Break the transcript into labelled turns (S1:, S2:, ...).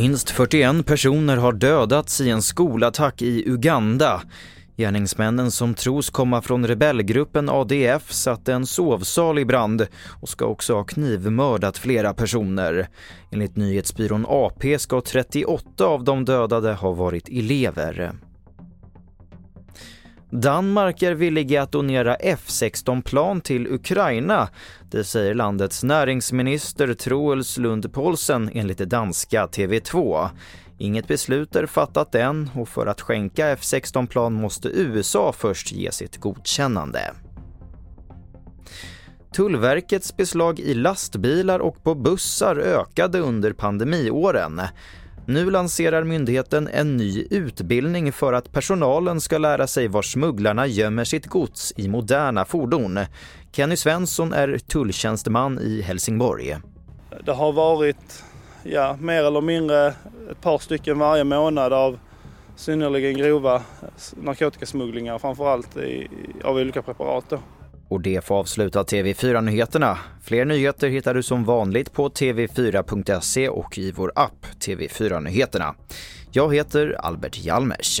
S1: Minst 41 personer har dödats i en skolattack i Uganda. Gärningsmännen som tros komma från rebellgruppen ADF satte en sovsal i brand och ska också ha knivmördat flera personer. Enligt nyhetsbyrån AP ska 38 av de dödade ha varit elever. Danmark är villiga att donera F16-plan till Ukraina. Det säger landets näringsminister Troels Lund Poulsen enligt det danska TV2. Inget beslut är fattat än och för att skänka F16-plan måste USA först ge sitt godkännande. Tullverkets beslag i lastbilar och på bussar ökade under pandemiåren. Nu lanserar myndigheten en ny utbildning för att personalen ska lära sig var smugglarna gömmer sitt gods i moderna fordon. Kenny Svensson är tulltjänsteman i Helsingborg.
S2: Det har varit ja, mer eller mindre ett par stycken varje månad av synnerligen grova narkotikasmugglingar framförallt i, av olika preparat. Då.
S1: Och det får avsluta TV4-nyheterna. Fler nyheter hittar du som vanligt på tv4.se och i vår app TV4 Nyheterna. Jag heter Albert Hjalmers.